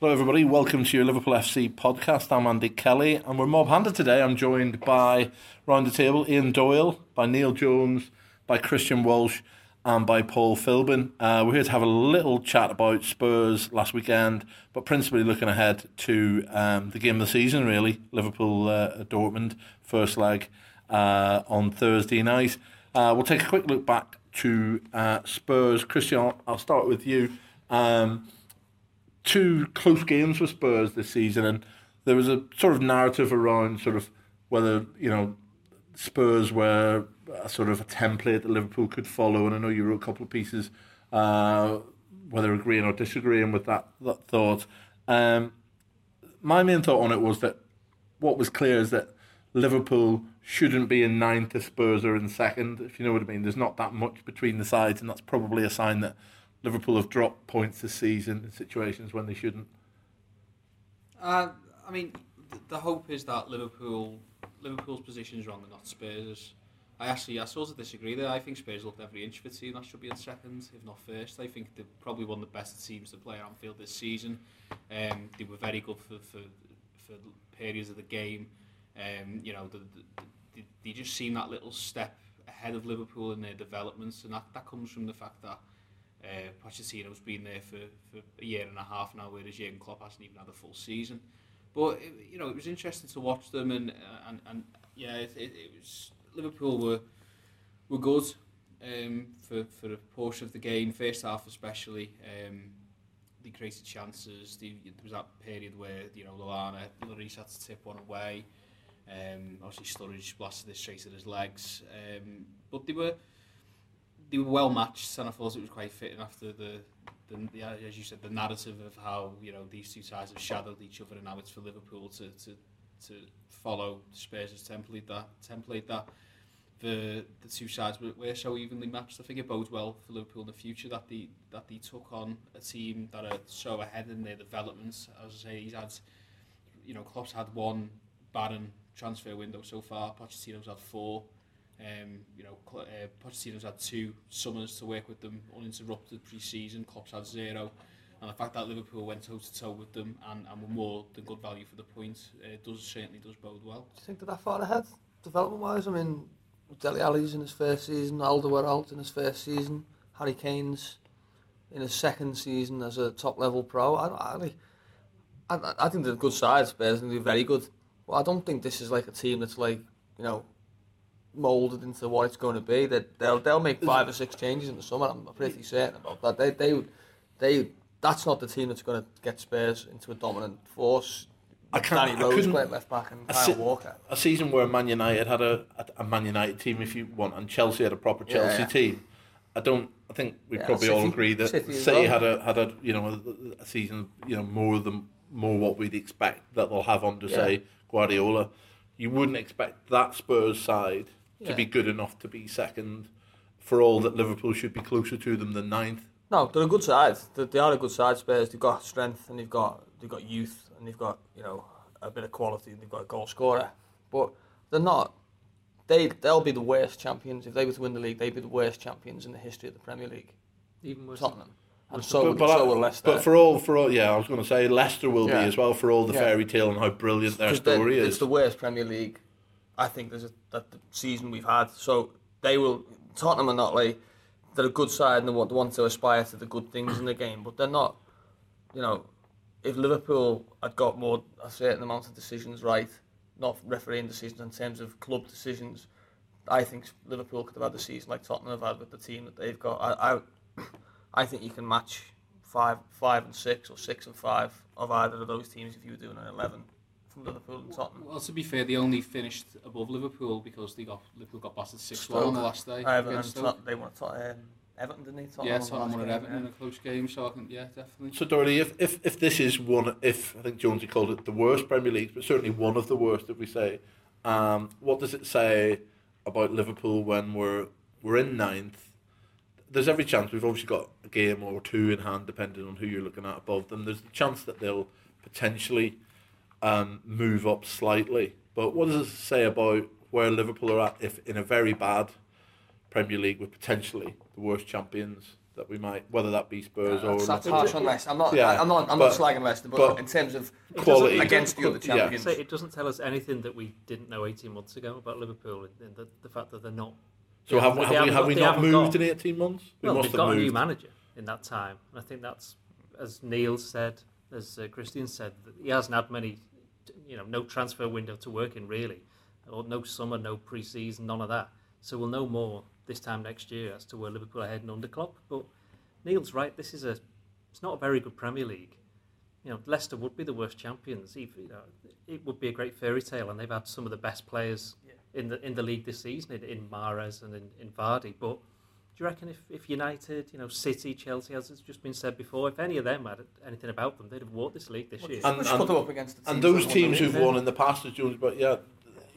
Hello, everybody. Welcome to your Liverpool FC podcast. I'm Andy Kelly, and we're mob handed today. I'm joined by round the table Ian Doyle, by Neil Jones, by Christian Walsh, and by Paul Philbin. Uh, we're here to have a little chat about Spurs last weekend, but principally looking ahead to um, the game of the season, really. Liverpool uh, Dortmund, first leg uh, on Thursday night. Uh, we'll take a quick look back to uh, Spurs. Christian, I'll, start with you. Um, two close games for Spurs this season, and there was a sort of narrative around sort of whether you know Spurs were a sort of a template that Liverpool could follow. And I know you wrote a couple of pieces, uh, whether agreeing or disagreeing with that that thought. Um, my main thought on it was that what was clear is that Liverpool shouldn't be in ninth if Spurs are in second. If you know what I mean, there's not that much between the sides, and that's probably a sign that Liverpool have dropped points this season in situations when they shouldn't? Uh, I mean, the, the hope is that Liverpool Liverpool's position is wrong and not Spurs. I actually, I sort of disagree there. I think Spurs looked every inch of a team that should be in second, if not first. I think they're probably one of the best teams to play on field this season. Um, they were very good for, for, for periods of the game. Um, you know, the, the, the, they just seem that little step ahead of Liverpool in their developments, and that, that comes from the fact that uh, Pochettino's been there for, for a year and a half now, whereas Jurgen Klopp hasn't even had a full season. But it, you know, it was interesting to watch them, and uh, and, and yeah, it, it, it was Liverpool were were good um, for for a portion of the game, first half especially. Um, they created chances. There was that period where you know Lallana, Lloris had to tip one away. Um, obviously, Sturridge blasted it straight at his legs. Um, but they were they were well matched, and I thought it was quite fitting after the, the, the as you said, the narrative of how you know these two sides have shadowed each other, and now it's for Liverpool to to, to follow Spurs' template that template that the the two sides were, were so evenly matched. I think it bodes well for Liverpool in the future that they that they took on a team that are so ahead in their developments. As I say, he's had, you know, Klopp's had one barren transfer window so far. Pochettino's had four. Um, you know, uh, Pochettino's had two summers to work with them uninterrupted pre-season. Klopp's had zero. And the fact that Liverpool went toe to toe with them and, and were more than good value for the points uh, does certainly does bode well. Do you think they're that far ahead development wise? I mean, Dele Alli's in his first season, Alderweireld in his first season, Harry Kane's in his second season as a top level pro. I, I, I, I think they're good sides, Spurs, they're very good. But I don't think this is like a team that's like, you know, moulded into what it's going to be. That they'll they'll make five or six changes in the summer. I'm pretty certain about that. They they they that's not the team that's going to get Spurs into a dominant force. I can't. Danny Rose playing left back and Kyle se- Walker. A season where Man United had a, a Man United team, if you want, and Chelsea had a proper Chelsea yeah. team. I don't. I think we yeah, probably City, all agree that City, City had a had a you know a, a, season you know more than more what we'd expect that they'll have under yeah. say Guardiola. You wouldn't expect that Spurs side yeah. to be good enough to be second. For all that Liverpool should be closer to them than ninth. No, they're a good side. They are a good side. Spurs. They've got strength and they've got they've got youth and they've got you know a bit of quality. and They've got a goal scorer, but they're not. They they'll be the worst champions if they were to win the league. They'd be the worst champions in the history of the Premier League. Even worse. Tottenham. And so, but, but, so will Leicester. But for all, for all, yeah, I was going to say Leicester will yeah. be as well for all the yeah. fairy tale and how brilliant their story is. It's the worst Premier League I think there's a, that the season we've had. So they will Tottenham are not like they're a good side and they want, they want to aspire to the good things in the game, but they're not. You know, if Liverpool had got more a certain amount of decisions right, not refereeing decisions in terms of club decisions, I think Liverpool could have had a season like Tottenham have had with the team that they've got. I, I, I think you can match five, five and six, or six and five of either of those teams if you were doing an eleven from Liverpool and Tottenham. Well, to be fair, they only finished above Liverpool because they got Liverpool got blasted six one on the last day. Everton, they won um, Everton, didn't they? Tottenham yeah, Tottenham won at Everton yeah. in a close game, so I think, yeah, definitely. So, Doherty, if, if, if this is one, if I think Jonesy called it the worst Premier League, but certainly one of the worst, if we say, um, what does it say about Liverpool when we're we're in ninth? There's every chance we've obviously got a game or two in hand, depending on who you're looking at above them. There's the chance that they'll potentially um, move up slightly. But what does it say about where Liverpool are at if in a very bad Premier League with potentially the worst champions that we might, whether that be Spurs Uh, or that's, that's harsh on Leicester. I'm not. Yeah, I'm not. I'm but- not slagging Leicester, but, but in terms of quality against the other Yeah. champions, Say it doesn't tell us anything that we didn't know 18 months ago about Liverpool, and the, the fact that they're not. So they have, they have we haven't we not moved got- in eighteen months? We well, must they've have got a new moved. manager in that time, and I think that's, as Neil said, as uh, Christian said, he hasn't had many, you know, no transfer window to work in really, or no summer, no pre-season, none of that. So we'll know more this time next year as to where Liverpool are heading under Klopp. But Neil's right. This is a, it's not a very good Premier League. You know, Leicester would be the worst champions. Even, you know, it would be a great fairy tale, and they've had some of the best players in the in the league this season, in, in Mahrez and in, in Vardy. But you reckon if, if United, you know, City, Chelsea, as it's just been said before, if any of them had anything about them, they'd have walked this league this year. And- Let's put them up against the And those that won the teams league. who've won in the past, as Jones, but yeah,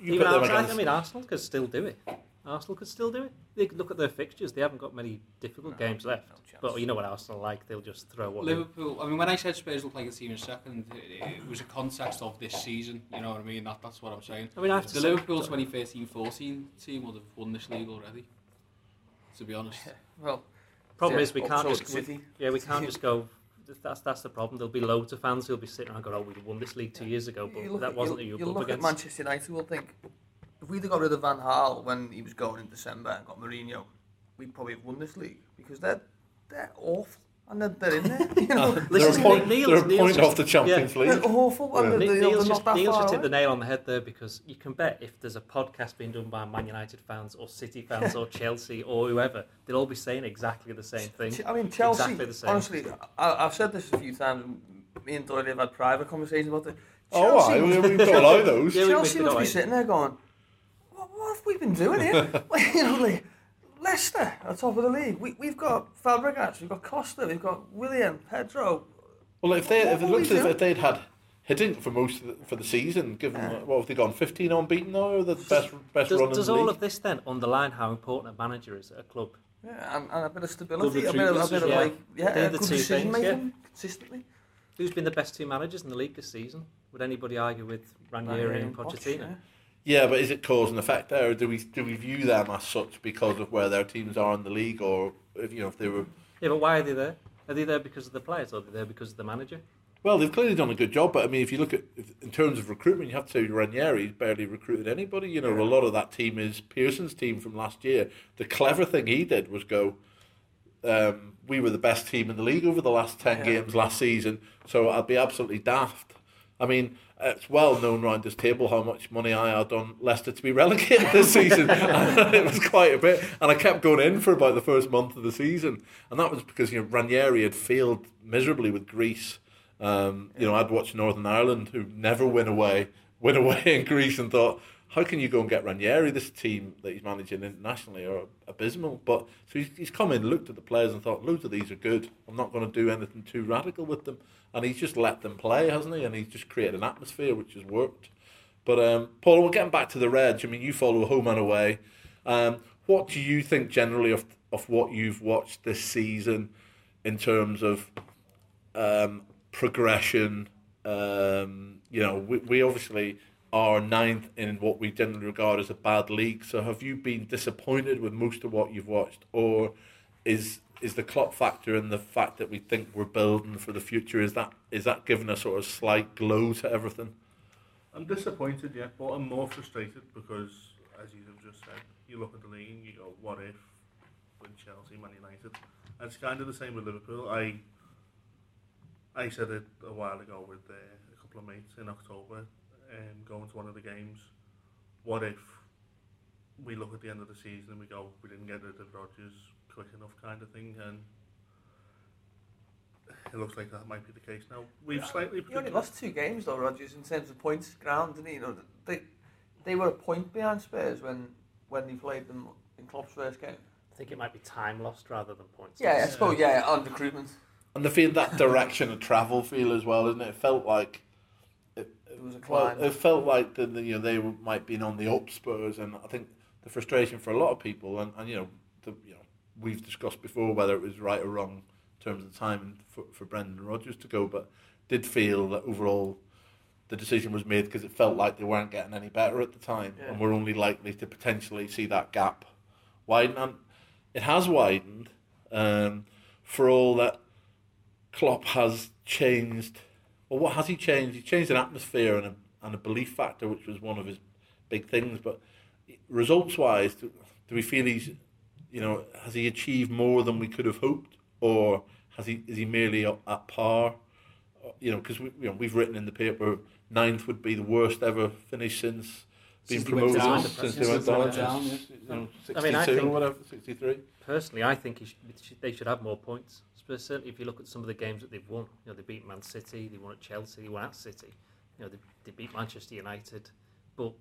you Even put them against. I mean, Arsenal could still do it. Arsenal could still do it. They could look at their fixtures; they haven't got many difficult games left. chance. but you know what Arsenal are like; they'll just throw what. they- Liverpool. I mean, when I said Spurs look like a team in second, it, it was a context of this season. You know what I mean? That, that's what I'm saying. I mean, I have The say- Liverpool 2013-14 team would have won this league already. To be honest. Well, Problem Yeah, is, we can't just we- yeah, we can't just go. That's that's the problem. There'll be loads of fans who'll be sitting around going, "Oh, we won this league two years ago, but that at- wasn't you, who you you were up look at. Manchester United. We'll think if we'd have got rid of Van Gaal when he was going in December and got Mourinho, we'd probably have won this league because they're they're awful and they're, they're in there. You know, they're Listen, a point, Neil's- they're a Neil's point just- off the Champions they're awful Yeah. they're, they're, Neil's just, Neil's just hit the nail on the head there because you can bet if there's a podcast being done by Man United fans or City fans or Chelsea or whoever, they'll all be saying exactly the same thing. I mean, Chelsea. Exactly the same. Honestly, I, I've said this a few times. Me and Doyle have had private conversations about it. Oh, I, we, we don't like those. Yeah, Chelsea we must be sitting there going, what, what have we been doing here? you know, like, Leicester at top of the league. We, we've got Fabregas, we've got Costa, we've got Willian, Pedro. Well, if they if it What looks as if they'd had hitting for most of the, for the season, given what have they gone fifteen unbeaten now, or the best best Does, run in does the all league? of this then underline how important a manager is at a club? Yeah, and, and a bit of stability, Good a bit of, a bit of recruitment, like, yeah, They're the good two decision things, yeah. making consistently. Who's been the best two managers in the league this season? Would anybody argue with Ranieri Ranieri and Poch, Pochettino? yeah. Yeah, but is it cause and effect there? Or do we do we view them as such because of where their teams are in the league, or if you know if they were? Yeah, but why are they there? Are they there because of the players, or are they there because of the manager? Well, they've clearly done a good job, but I mean, if you look at in terms of recruitment, you have to say Ranieri's barely recruited anybody. You know, a lot of that team is Pearson's team from last year. The clever thing he did was go. Um, we were the best team in the league over the last ten Yeah. games last season, so I'd be absolutely daft. I mean, it's well known round this table how much money I had on Leicester to be relegated this season. it was quite a bit, and I kept going in for about the first month of the season, and that was because you know Ranieri had failed miserably with Greece. Um, you know, I'd watched Northern Ireland, who never win away, win away in Greece, and thought, how can you go and get Ranieri? This team that he's managing internationally are abysmal. But so he's, he's come in, looked at the players, and thought, loads of these are good. I'm not going to do anything too radical with them, and he's just let them play, hasn't he? And he's just created an atmosphere which has worked. But um, Paul, we're getting back to the Reds. I mean, you follow home and away. Um, what do you think generally of of what you've watched this season in terms of um, progression? Um, you know, we, we obviously are ninth in what we generally regard as a bad league. So, have you been disappointed with most of what you've watched, or is is the Klopp factor and the fact that we think we're building for the future is that is that giving a sort of slight glow to everything? I'm disappointed, yeah, but I'm more frustrated because, as you have just said, you look at the league, and you go, what if with Chelsea, Man United? And it's kind of the same with Liverpool. I I said it a while ago with uh, a couple of mates in October, um, going to one of the games. What if we look at the end of the season and we go, we didn't get rid of Rodgers quick enough, kind of thing, and it looks like that might be the case now. We've slightly He only lost two games though, Rodgers, in terms of points ground, didn't he? You know, they they were a point behind Spurs when when he played them in Klopp's first game. I think it might be time lost rather than points. Yeah, I lost. suppose. Yeah, on recruitment, And the feel that direction of travel feel as well, isn't it? It felt like it, was a well, it felt like the, the, you know they were, might be on the up Spurs, and I think the frustration for a lot of people, and, and you know, the, you know, we've discussed before whether it was right or wrong in terms of the time for for Brendan Rodgers to go, but did feel that overall the decision was made because it felt like they weren't getting any better at the time, Yeah. and we're only likely to potentially see that gap widen, and it has widened. Um, for all that Klopp has changed. Well, what has he changed? He changed an atmosphere and a, and a belief factor, which was one of his big things. But results wise, do, do we feel he's, you know, has he achieved more than we could have hoped, or has he is he merely at par? Uh, you know, because we, you know, we've written in the paper ninth would be the worst ever finish since being Since they went promoted down. since, Since they went they down. went down, you know, I mean, I 62 or think- whatever, 63. Personally, I think he should, they should have more points. Certainly, if you look at some of the games that they've won, you know, they beat Man City, they won at Chelsea, they won at City. You know, they, they beat Manchester United, but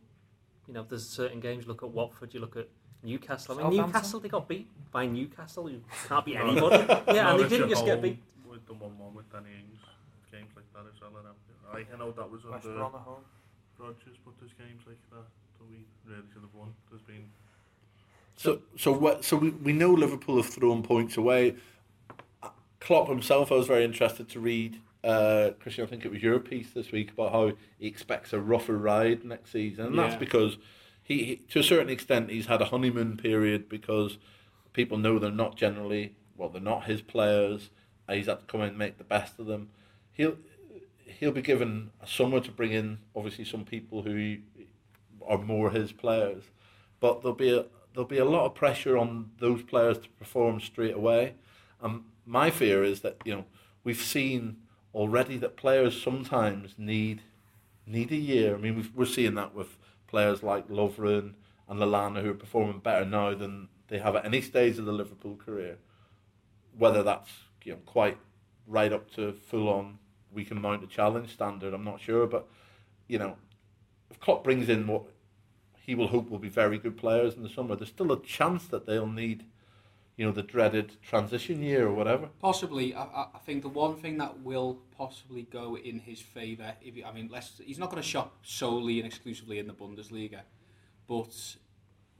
you know, there's certain games. Look at Watford. You look at Newcastle. I mean, Newcastle they got beat by Newcastle. You can't beat anybody. yeah, and they didn't just get home beat. With the 1 1 with Danny Ings, games like that as well. And I, I know that was West under Brom at home. Rodgers, but there's games like that that we really should have won. There's been So, so what? So we, we know Liverpool have thrown points away. Klopp himself, I was very interested to read. Uh, Christian, I think it was your piece this week about how he expects a rougher ride next season, and that's because he, he, to a certain extent, he's had a honeymoon period because people know they're not generally well, they're not his players. He's had to come in and make the best of them. He'll he'll be given summer to bring in obviously some people who are more his players, but there'll be a there'll be a lot of pressure on those players to perform straight away. And my fear is that you know we've seen already that players sometimes need need a year. I mean, we've, we're seeing that with players like Lovren and Lallana who are performing better now than they have at any stage of the Liverpool career. Whether that's you know quite right up to full on we can mount a challenge standard, I'm not sure, but you know, if Klopp brings in what he will hope will be very good players in the summer, there's still a chance that they'll need, you know, the dreaded transition year or whatever. Possibly, I, I think the one thing that will possibly go in his favour, if he, I mean, let's, he's not going to shop solely and exclusively in the Bundesliga, but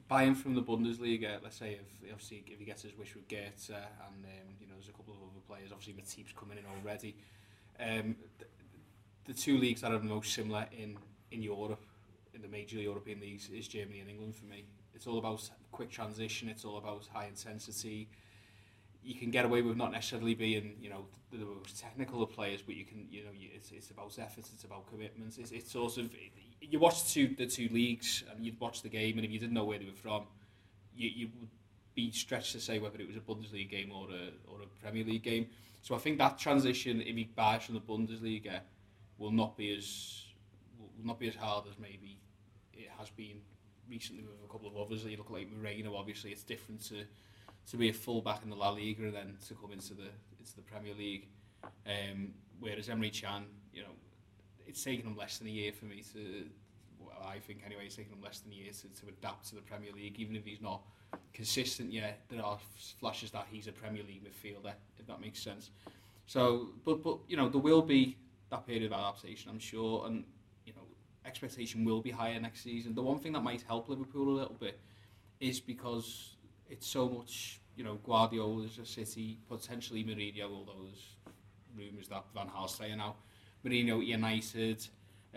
buying from the Bundesliga, let's say if obviously if he gets his wish with Götze and um, you know there's a couple of other players, obviously Matip's coming in already. Um, th- the two leagues that are most similar in in Europe, in the major European leagues, is Germany and England for me. It's all about quick transition. It's all about high intensity you can get away with not necessarily being, you know, the, the most technical of players, but you can, you know, you, it's, it's about effort, it's about commitments. It's, it's sort of, you watch the two, the two leagues and you'd watch the game, and if you didn't know where they were from, you, you be stretched to say whether it was a Bundesliga game or a, or a Premier League game. So I think that transition, if he buys from the Bundesliga, will not be as will not be as hard as maybe it has been recently with a couple of others. You look like Moreno, obviously, it's different to to be a fullback in the La Liga and then to come into the into the Premier League. Um, whereas Emre Can, you know, it's taken him less than a year for me to, I think anyway, it's taken him less than a year to, to adapt to the Premier League, even if he's not consistent yet. There are flashes that he's a Premier League midfielder, if that makes sense. So, but but you know, there will be that period of adaptation, I'm sure, and you know, expectation will be higher next season. The one thing that might help Liverpool a little bit is because it's so much, you know, Guardiola's a City, potentially Mourinho, although there's rumours that Van Gaal's staying now. Mourinho United,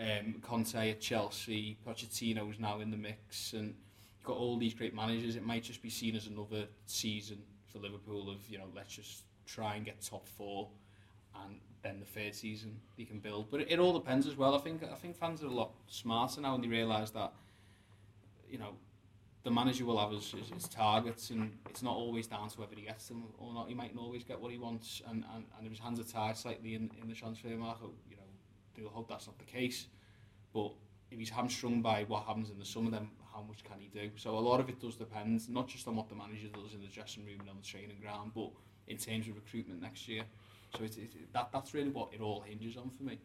um, Conte at Chelsea, Pochettino's now in the mix, and you've got all these great managers. It might just be seen as another season for Liverpool of, you know, let's just try and get top four, and then the third season they can build. But it, it all depends as well. I think I think fans are a lot smarter now, and they realise that, you know, the manager will have his, his, his targets, and it's not always down to whether he gets them or not. He might not always get what he wants, and, and, and if his hands are tied slightly in, in the transfer market, you know, they'll hope that's not the case. But if he's hamstrung by what happens in the summer, then how much can he do? So a lot of it does depend, not just on what the manager does in the dressing room and on the training ground, but in terms of recruitment next year. So it's, it's, that, that's really what it all hinges on for me.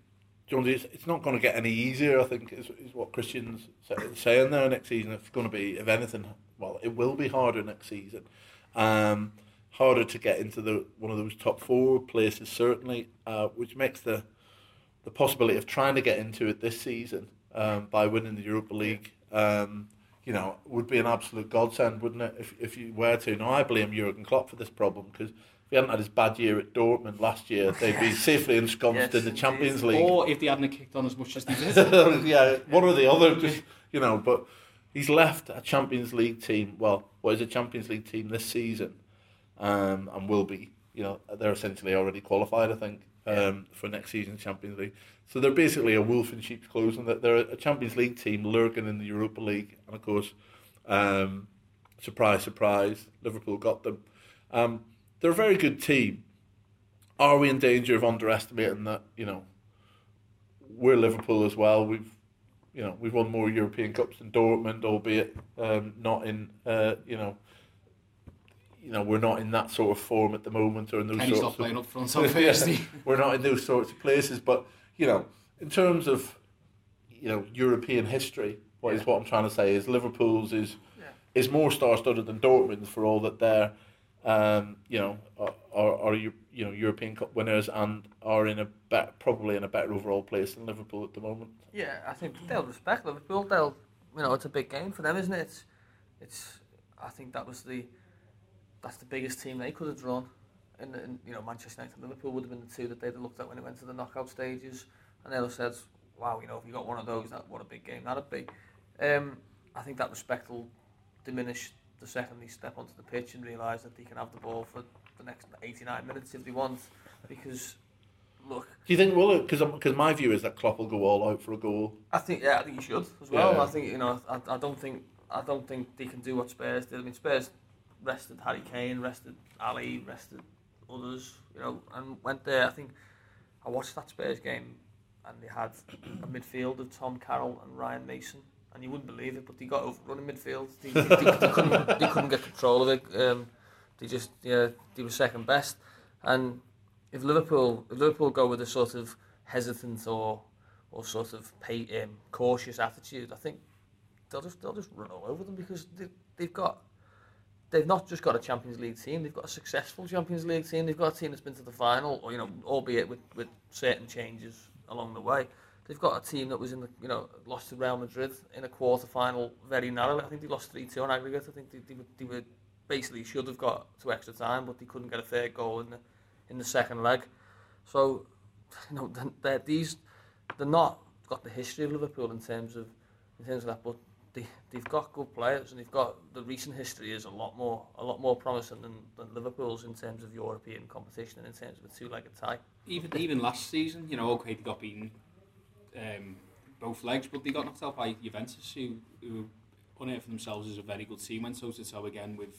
Jones, it's, it's not going to get any easier, I think, is, is what Christian's saying there next season. It's going to be, if anything, well, it will be harder next season. Um, harder to get into the one of those top four places, certainly, uh, which makes the the possibility of trying to get into it this season um, by winning the Europa League, um, you know, would be an absolute godsend, wouldn't it? If if you were to. Now, I blame Jurgen Klopp for this problem because if he hadn't had his bad year at Dortmund last year, they'd be safely ensconced Yes, in the. Champions League. Or if they hadn't kicked on as much as they did. yeah, one or the other, just you know. But he's left a Champions League team. Well, what is a Champions League team this season, um, and will be you know, they're essentially already qualified, I think, um, for next season's Champions League. So they're basically a wolf in sheep's clothing. That they're a Champions League team lurking in the Europa League, and of course, um, surprise, surprise, Liverpool got them. Um, they're a very good team. Are we in danger of underestimating that? You know, we're Liverpool as well. We've you know we've won more European Cups than Dortmund, albeit um, not in uh, you know you know we're not in that sort of form at the moment or in those Kenny's sorts not of playing up front on Thursday. we're not in those sorts of places. But you know, in terms of you know European history, what is Yeah. what I'm trying to say is Liverpool's is Yeah. is more star-studded than Dortmund's for all that they're um, you know are, are, are you you know European Cup winners and are in a bet, probably in a better overall place than Liverpool at the moment. Yeah, I think they'll respect Liverpool. They'll, you know, it's a big game for them, isn't it? It's, it's I think that was the, that's the biggest team they could have drawn. And, and you know, Manchester United and Liverpool would have been the two that they'd have looked at when it went to the knockout stages. And they'll have said, wow, you know, if you got one of those, that what a big game that'd be. Um, I think that respect will diminish the second they step onto the pitch and realise that they can have the ball for the next 89 minutes if they want. Because, look, Do you think will it? Because because my view is that Klopp will go all out for a goal. I think yeah, I think you should as well. Yeah. I think you know, I, I don't think I don't think they can do what Spurs did. I mean, Spurs rested Harry Kane, rested Alli, rested others, you know, and went there. I think I watched that Spurs game, and they had a midfield of Tom Carroll and Ryan Mason, and you wouldn't believe it, but they got overrun in midfield. They, they, they, couldn't they couldn't get control of it. Um, they just yeah, they were second best, and if Liverpool if Liverpool go with a sort of hesitant or or sort of pay, um, cautious attitude, I think they'll just they'll just run all over them because they, they've got they've not just got a Champions League team, they've got a successful Champions League team. They've got a team that's been to the final, or you know, albeit with, with certain changes along the way. They've got a team that was in the you know lost to Real Madrid in a quarter final very narrowly. I think they lost three two on aggregate. I think they, they, were, they were basically should have got to extra time, but they couldn't get a third goal in the in the second leg. So you know they're, they're, these they're not got the history of Liverpool in terms of in terms of that, but they they've got good players and they've got the recent history is a lot more a lot more promising than, than Liverpool's in terms of European competition and in terms of a two-legged tie. even even last season, you know, okay, they got beaten um, both legs, but they got knocked out by Juventus, who, who unearthed themselves as a very good team. Went toe to toe again with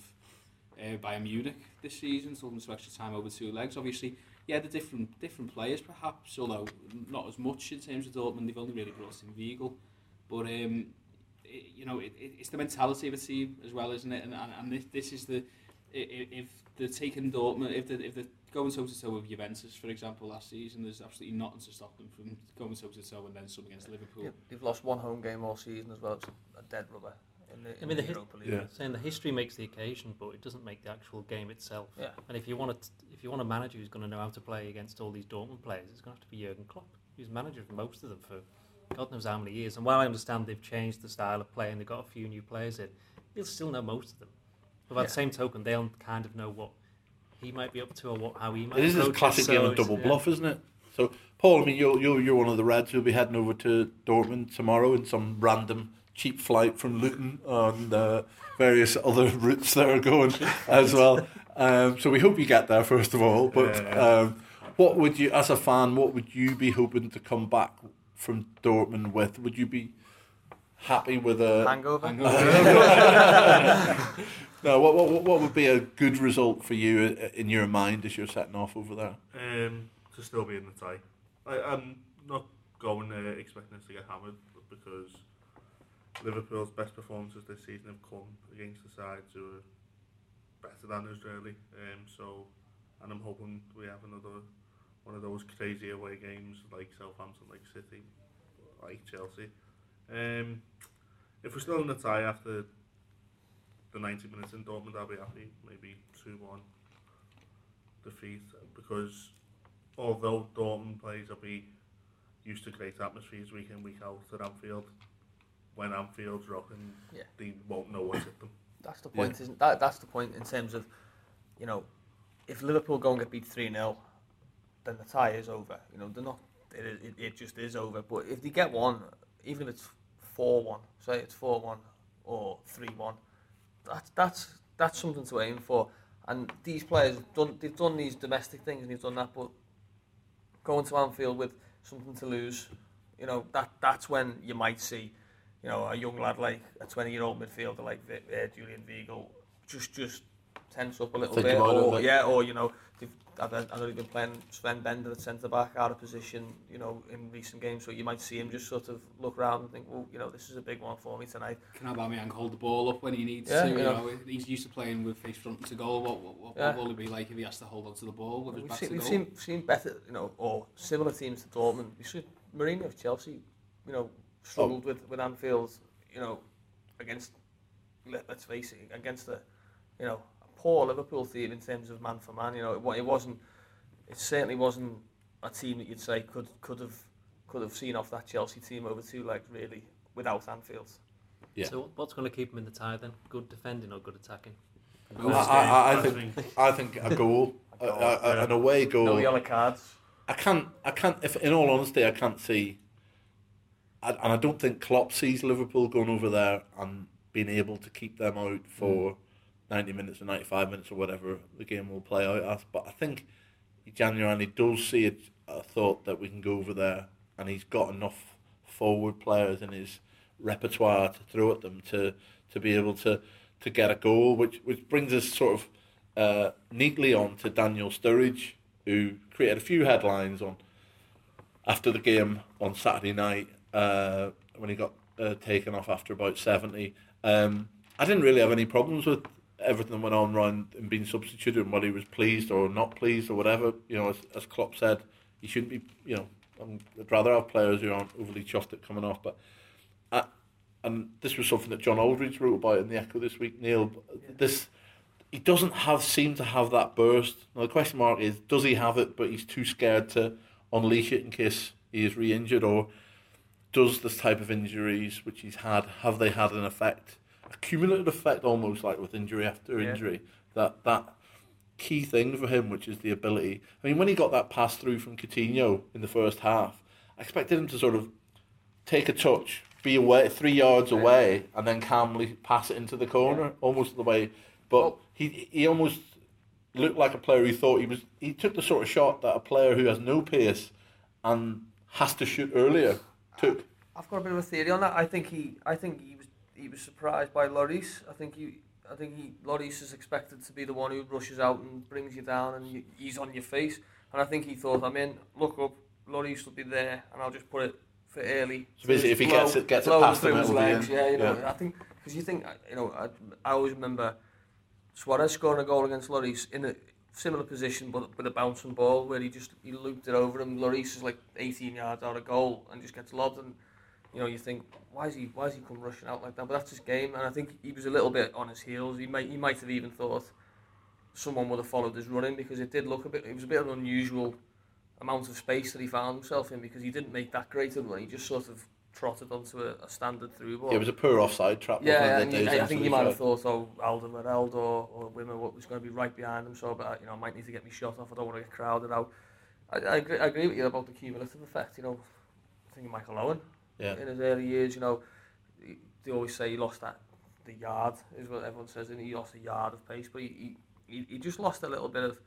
uh, Bayern Munich this season, took them to extra time over two legs. Obviously, yeah, the different different players perhaps, although not as much in terms of Dortmund. They've only really brought in Weigl, but um, it, you know, it, it, it's the mentality of a team as well, isn't it? And and, and this, this is the i- i- if they're taking Dortmund, if they're, if they're going toe to toe with Juventus, for example, last season, there's absolutely nothing to stop them from going toe to toe and then some against Liverpool. Yeah, they've lost one home game all season as well. It's a dead rubber in the, in I mean, the, the Europa League. Yeah. Saying the history makes the occasion, but it doesn't make the actual game itself. Yeah. And if you want to, if you want a manager who's going to know how to play against all these Dortmund players, it's going to have to be Jurgen Klopp, who's manager of most of them for God knows how many years. And while I understand they've changed the style of play and they've got a few new players in, he'll still know most of them. But by Yeah. the same token, they'll kind of know what he might be up to or what how he might. It is this approach classic so game of double yeah. bluff, isn't it? So, Paul, I mean, you're, you're, you're one of the Reds who'll be heading over to Dortmund tomorrow in some random cheap flight from Luton on uh, various other routes that are going as well. Um, so we hope you get there, first of all. But Yeah. um, what would you, as a fan, what would you be hoping to come back from Dortmund with? Would you be happy with a... Hangover. No, what, what, what would be a good result for you uh, in your mind as you're setting off over there? Um, to still be in the tie. I, I'm not going uh, expecting us to get hammered because Liverpool's best performances this season have come against the sides who are better than us really. Um, so, and I'm hoping we have another one of those crazy away games like Southampton, like City, like Chelsea. Um, if we're still in the tie after the 90 minutes in Dortmund, I'll be happy. Maybe 2 1 defeat because although Dortmund plays, players will be used to great atmospheres week in, week out at Anfield, when Anfield's rocking, Yeah. they won't know what's hit them. That's the point, isn't that? That's the point in terms of, you know, if Liverpool go and get beat three 0 then the tie is over. You know, they're not. It, it, it just is over. But if they get one, even if it's four one, say it's four one or three one, that's that's that's something to aim for. And these players have done they've done these domestic things and they've done that, but going to Anfield with something to lose, you know, that that's when you might see, you know, a young lad like a 20 year old midfielder like uh, Julian Weigl just just tense up a little Think bit, about it a or bit. yeah, or you know, they've, I don't I know they've been playing Sven Bender at centre back out of position, you know, in recent games, so you might see him just sort of look around and think, well, you know, this is a big one for me tonight. Can Aubameyang hold the ball up when he needs Yeah, to? You yeah. know, he's used to playing with face front to goal. What, what, what, Yeah. what will it be like if he has to hold on to the ball with his We've back seen, to we've goal? seen, seen better, you know, or similar teams to Dortmund. We see Mourinho of Chelsea, you know, struggled Oh. with, with Anfield, you know, against, let, let's face it, against the, you know, poor Liverpool team in terms of man for man. You know, it, it wasn't, it certainly wasn't a team that you'd say could could have could have seen off that Chelsea team over two legs really without Anfield. Yeah. So what's going to keep him in the tie then? Good defending or good attacking? I, I, I, I think I think a goal, a, a, an away goal. No yellow cards. I can't. I can't. If in all honesty, I can't see. I, and I don't think Klopp sees Liverpool going over there and being able to keep them out for mm. Ninety minutes or ninety-five minutes or whatever the game will play out as. But I think genuinely does see it, a thought that we can go over there, and he's got enough forward players in his repertoire to throw at them to to be able to to get a goal, which which brings us sort of uh, neatly on to Daniel Sturridge, who created a few headlines on after the game on Saturday night uh, when he got uh, taken off after about 70. Um, I didn't really have any problems with everything that went on around and being substituted and whether he was pleased or not pleased or whatever. You know, as, as Klopp said, he shouldn't be, you know, um, I'd rather have players who aren't overly chuffed at coming off. But I, and this was something that John Aldridge wrote about in the Echo this week, Neil. This he doesn't have seem to have that burst. Now the question mark is, does he have it, but he's too scared to unleash it in case he is re-injured, or does this type of injuries which he's had have they had an effect, cumulative effect, almost like with injury after Yeah. injury? That that key thing for him, which is the ability. I mean, when he got that pass through from Coutinho in the first half, I expected him to sort of take a touch, be away three yards Yeah. away, and then calmly pass it into the corner, almost the way. But Well- he he almost looked like a player who thought he was. He took the sort of shot that a player who has no pace and has to shoot earlier took. I've got a bit of a theory on that. I think he, I think he he was surprised by Lloris. I think he, I think he, Lloris is expected to be the one who rushes out and brings you down, and you, he's on your face. And I think he thought, I'm in. Look up, Lloris will be there, and I'll just put it for early. So basically, if he gets it, gets it past him, through his legs. Yeah, you know. Yeah. I think because you think, you know, I, I always remember Suarez scoring a goal against Lloris in a similar position, but with a bouncing ball where he just he looped it over him. Lloris is like 18 yards out of goal and just gets lobbed, and you know you think why is he why is he come rushing out like that? But that's his game, and I think he was a little bit on his heels. He might he might have even thought someone would have followed his running because it did look a bit. It was a bit of an unusual amount of space that he found himself in because he didn't make that great of a run. He just sort of trotted onto a, a standard through ball. Yeah, it was a poor offside trap. Yeah, and I think you might have thought, oh, Alderweireld or, or Wimmer was going to be right behind him, so but, you know, I might need to get me shot off. I don't want to get crowded out. I, I, agree, I agree with you about the cumulative effect. You know, I think Michael Owen Yeah. in his early years, you know, they always say he lost that the yard is what everyone says, and he lost a yard of pace, but he, he, he just lost a little bit of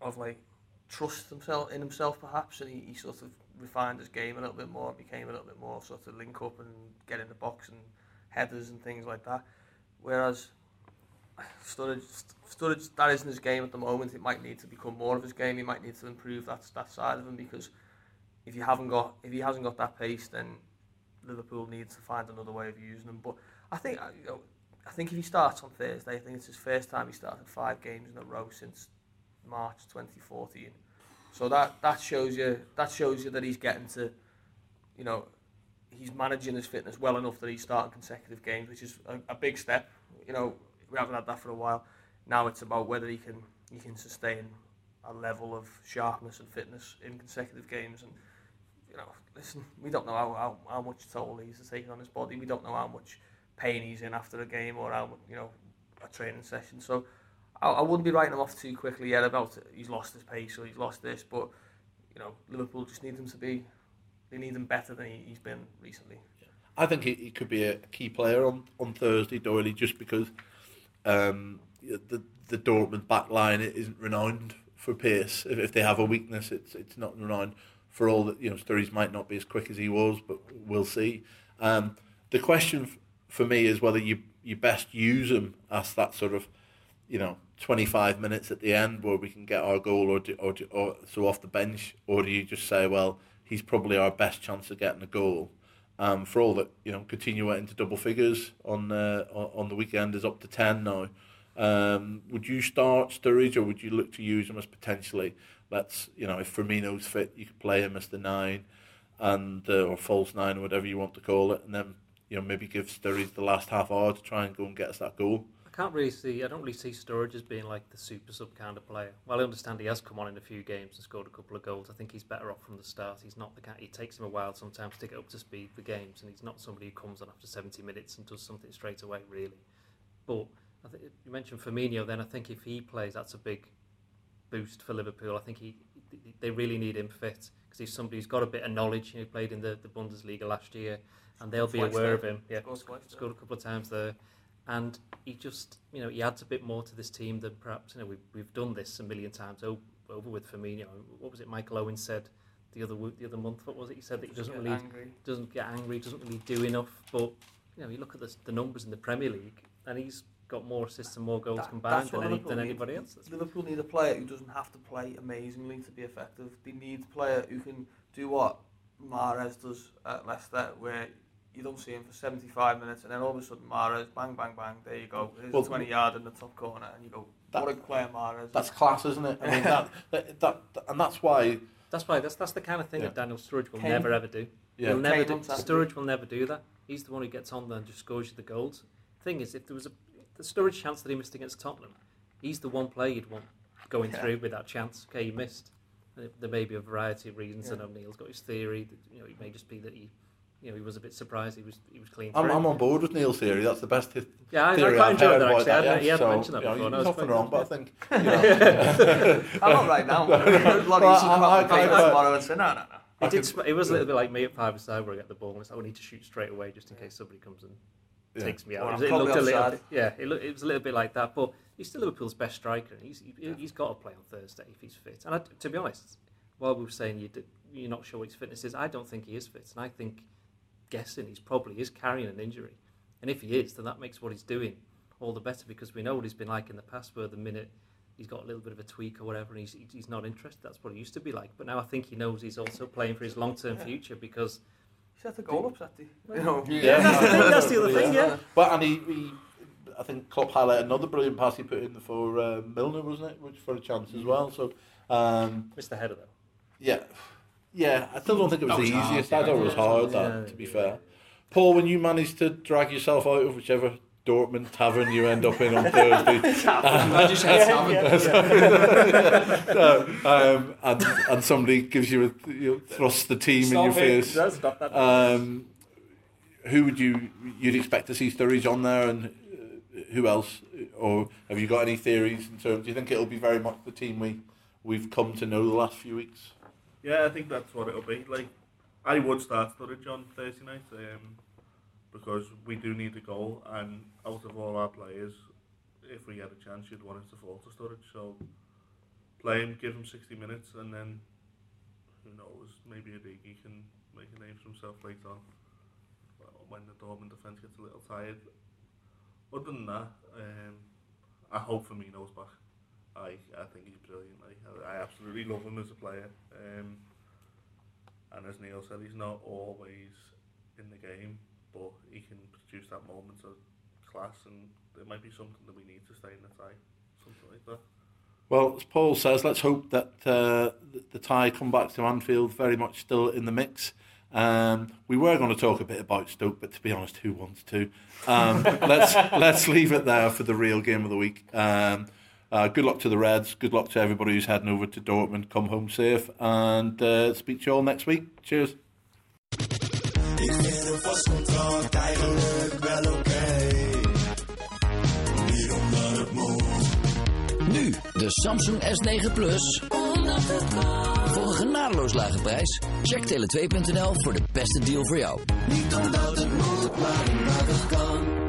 of like trust himself in himself perhaps, and he, he sort of refined his game a little bit more, became a little bit more sort of link up and get in the box and headers and things like that. Whereas Sturridge, Sturridge that isn't his game at the moment. It might need to become more of his game. He might need to improve that that side of him because if you haven't got if he hasn't got that pace, then Liverpool needs to find another way of using him. But I think uh, you know, I think if he starts on Thursday, I think it's his first time he started five games in a row since March 2014. So that that shows you that shows you that he's getting to, you know, he's managing his fitness well enough that he's starting consecutive games, which is a, a big step. You know, we haven't had that for a while. Now it's about whether he can he can sustain a level of sharpness and fitness in consecutive games. And you know, listen, we don't know how, how, how much toll he's taking on his body. We don't know how much pain he's in after a game or how you know a training session. So I, I wouldn't be writing him off too quickly yet about he's lost his pace or he's lost this. But you know, Liverpool just need him to be. They need him better than he, he's been recently. I think he, he could be a key player on, on Thursday, Doyley, just because um, the the Dortmund back line isn't renowned for pace. If, if they have a weakness, it's it's not renowned for all that. You know, Sturridge might not be as quick as he was, but we'll see. Um, the question f- for me is whether you you best use him as that sort of, you know, 25 minutes at the end where we can get our goal or, do, or, do, or so off the bench, or do you just say, well, he's probably our best chance of getting a goal? Um, for all that, you know, Coutinho into double figures on uh, on the weekend is up to 10 now. Um, would you start Sturridge or would you look to use him as potentially, let's, you know, if Firmino's fit, you could play him as the nine and uh, or false nine or whatever you want to call it, and then you know maybe give Sturridge the last half hour to try and go and get us that goal. I can't really see. I don't really see Sturridge as being like the super sub kind of player. Well, I understand he has come on in a few games and scored a couple of goals, I think he's better off from the start. He's not the kind. It takes him a while sometimes to get up to speed for games, and he's not somebody who comes on after 70 minutes and does something straight away, really. But I think you mentioned Firmino. Then I think if he plays, that's a big boost for Liverpool. I think he they really need him fit because he's somebody who's got a bit of knowledge. He played in the, the Bundesliga last year, and they'll be Twice aware there. of him. Yeah, Scored scored a couple of times there, and he just you know he adds a bit more to this team than perhaps you know we've we've done this a million times over, over with Firmino. What was it Michael Owen said the other the other month? What was it he said that he doesn't Get really angry. doesn't get angry, doesn't really do enough. But you know, you look at the, the numbers in the Premier League, and he's got more assists and more goals That- combined than, any, Liverpool than need. anybody else. That's Liverpool need a player who doesn't have to play amazingly to be effective. They need a player who can do what Mahrez does at Leicester, where you don't see him for 75 minutes, and then all of a sudden Mahrez, bang, bang, bang, there you go. Here's Well, a 20 yard in the top corner, and you go, That- what a player Mahrez That's class, isn't it? I mean that, that, that and that's why That's why that's that's the kind of thing Yeah. that Daniel Sturridge will Kane- never ever do. yeah. He'll never Kane do. Sturridge will never do that. He's the one who gets on there and just scores you the goals. Thing is, if there was a the Sturridge chance that he missed against Tottenham, he's the one player you'd want going Yeah. through with that chance. Okay, he missed. There may be a variety of reasons, Yeah. and O'Neill's got his theory. That, you know, it may just be that he, you know, he was a bit surprised. He was he was clean. I'm. I'm on board with Neil's theory. That's the best th- yeah, I, I theory quite I've enjoyed heard that about actually. I that. hadn't- he yeah. hadn't so, mentioned that you know, before. He's No, it's often quite wrong, but I think you know, I'm not right now. Bloody Well, I- come I- out and play I- tomorrow and say, no, no, no. I It, did, could- sp- it was a little bit like me at five aside where I get the ball and it's like, oh, I need to shoot straight away just in case somebody comes and Yeah. takes me out. I'm it, looked a little bit, yeah, it, look, it was a little bit like that. But he's still Liverpool's best striker. and He's he, he's got to play on Thursday if he's fit. And I, to be honest, while we were saying you did, you're not sure what his fitness is, I don't think he is fit. And I think guessing he's probably is carrying an injury. And if he is, then that makes what he's doing all the better because we know what he's been like in the past. Where the minute he's got a little bit of a tweak or whatever, and he's he's not interested. That's what he used to be like. But now I think he knows he's also playing for his long term Yeah. future because Set a goal up, Setty. You know. Yeah. that's the thing. That's the other thing. Yeah. But and he, he, I think Klopp highlighted another brilliant pass he put in for uh, Milner, wasn't it? Which for a chance as well. So, um, Missed the header though. yeah, yeah. I still don't think it was That the was hard, easiest. I yeah. thought it was hard. That, Yeah, to be yeah. fair, Paul, when you managed to drag yourself out of whichever Dortmund tavern you end up in on Thursday, I just said Tavern. and and somebody gives you a you know, thrust the team in your face. That's not that. Um, who would you you'd expect to see Sturridge on there, and uh, who else? Or have you got any theories in terms? Do you think it'll be very much the team we we've come to know the last few weeks? Yeah, I think that's what it'll be. Like, I would start Sturridge on Thursday night um, because we do need a goal, and out of all our players, if we had a chance, you'd want it to fall to Sturridge. So, play him, give him 60 minutes, and then who knows, maybe Origi can make a name for himself later on when the Dortmund defence gets a little tired. Other than that, um, I hope Firmino's back. I I think he's brilliant. I, I absolutely love him as a player. Um, and as Neil said, he's not always in the game, but he can produce that moment of class, and it might be something that we need to stay in the tie, something like that. Well, as Paul says, let's hope that uh, the, the tie come back to Anfield very much still in the mix. Um, we were going to talk a bit about Stoke, but to be honest, who wants to? Um, let's let's leave it there for the real game of the week. Um, uh, good luck to the Reds. Good luck to everybody who's heading over to Dortmund. Come home safe, and uh, speak to you all next week. Cheers. Ik vind een vast contract eigenlijk wel oké. Niet omdat het moet. Nu de Samsung S9 Plus. Voor een genadeloos lage prijs. Check tele2.nl voor de beste deal voor jou. Niet omdat het moet, maar omdat het kan.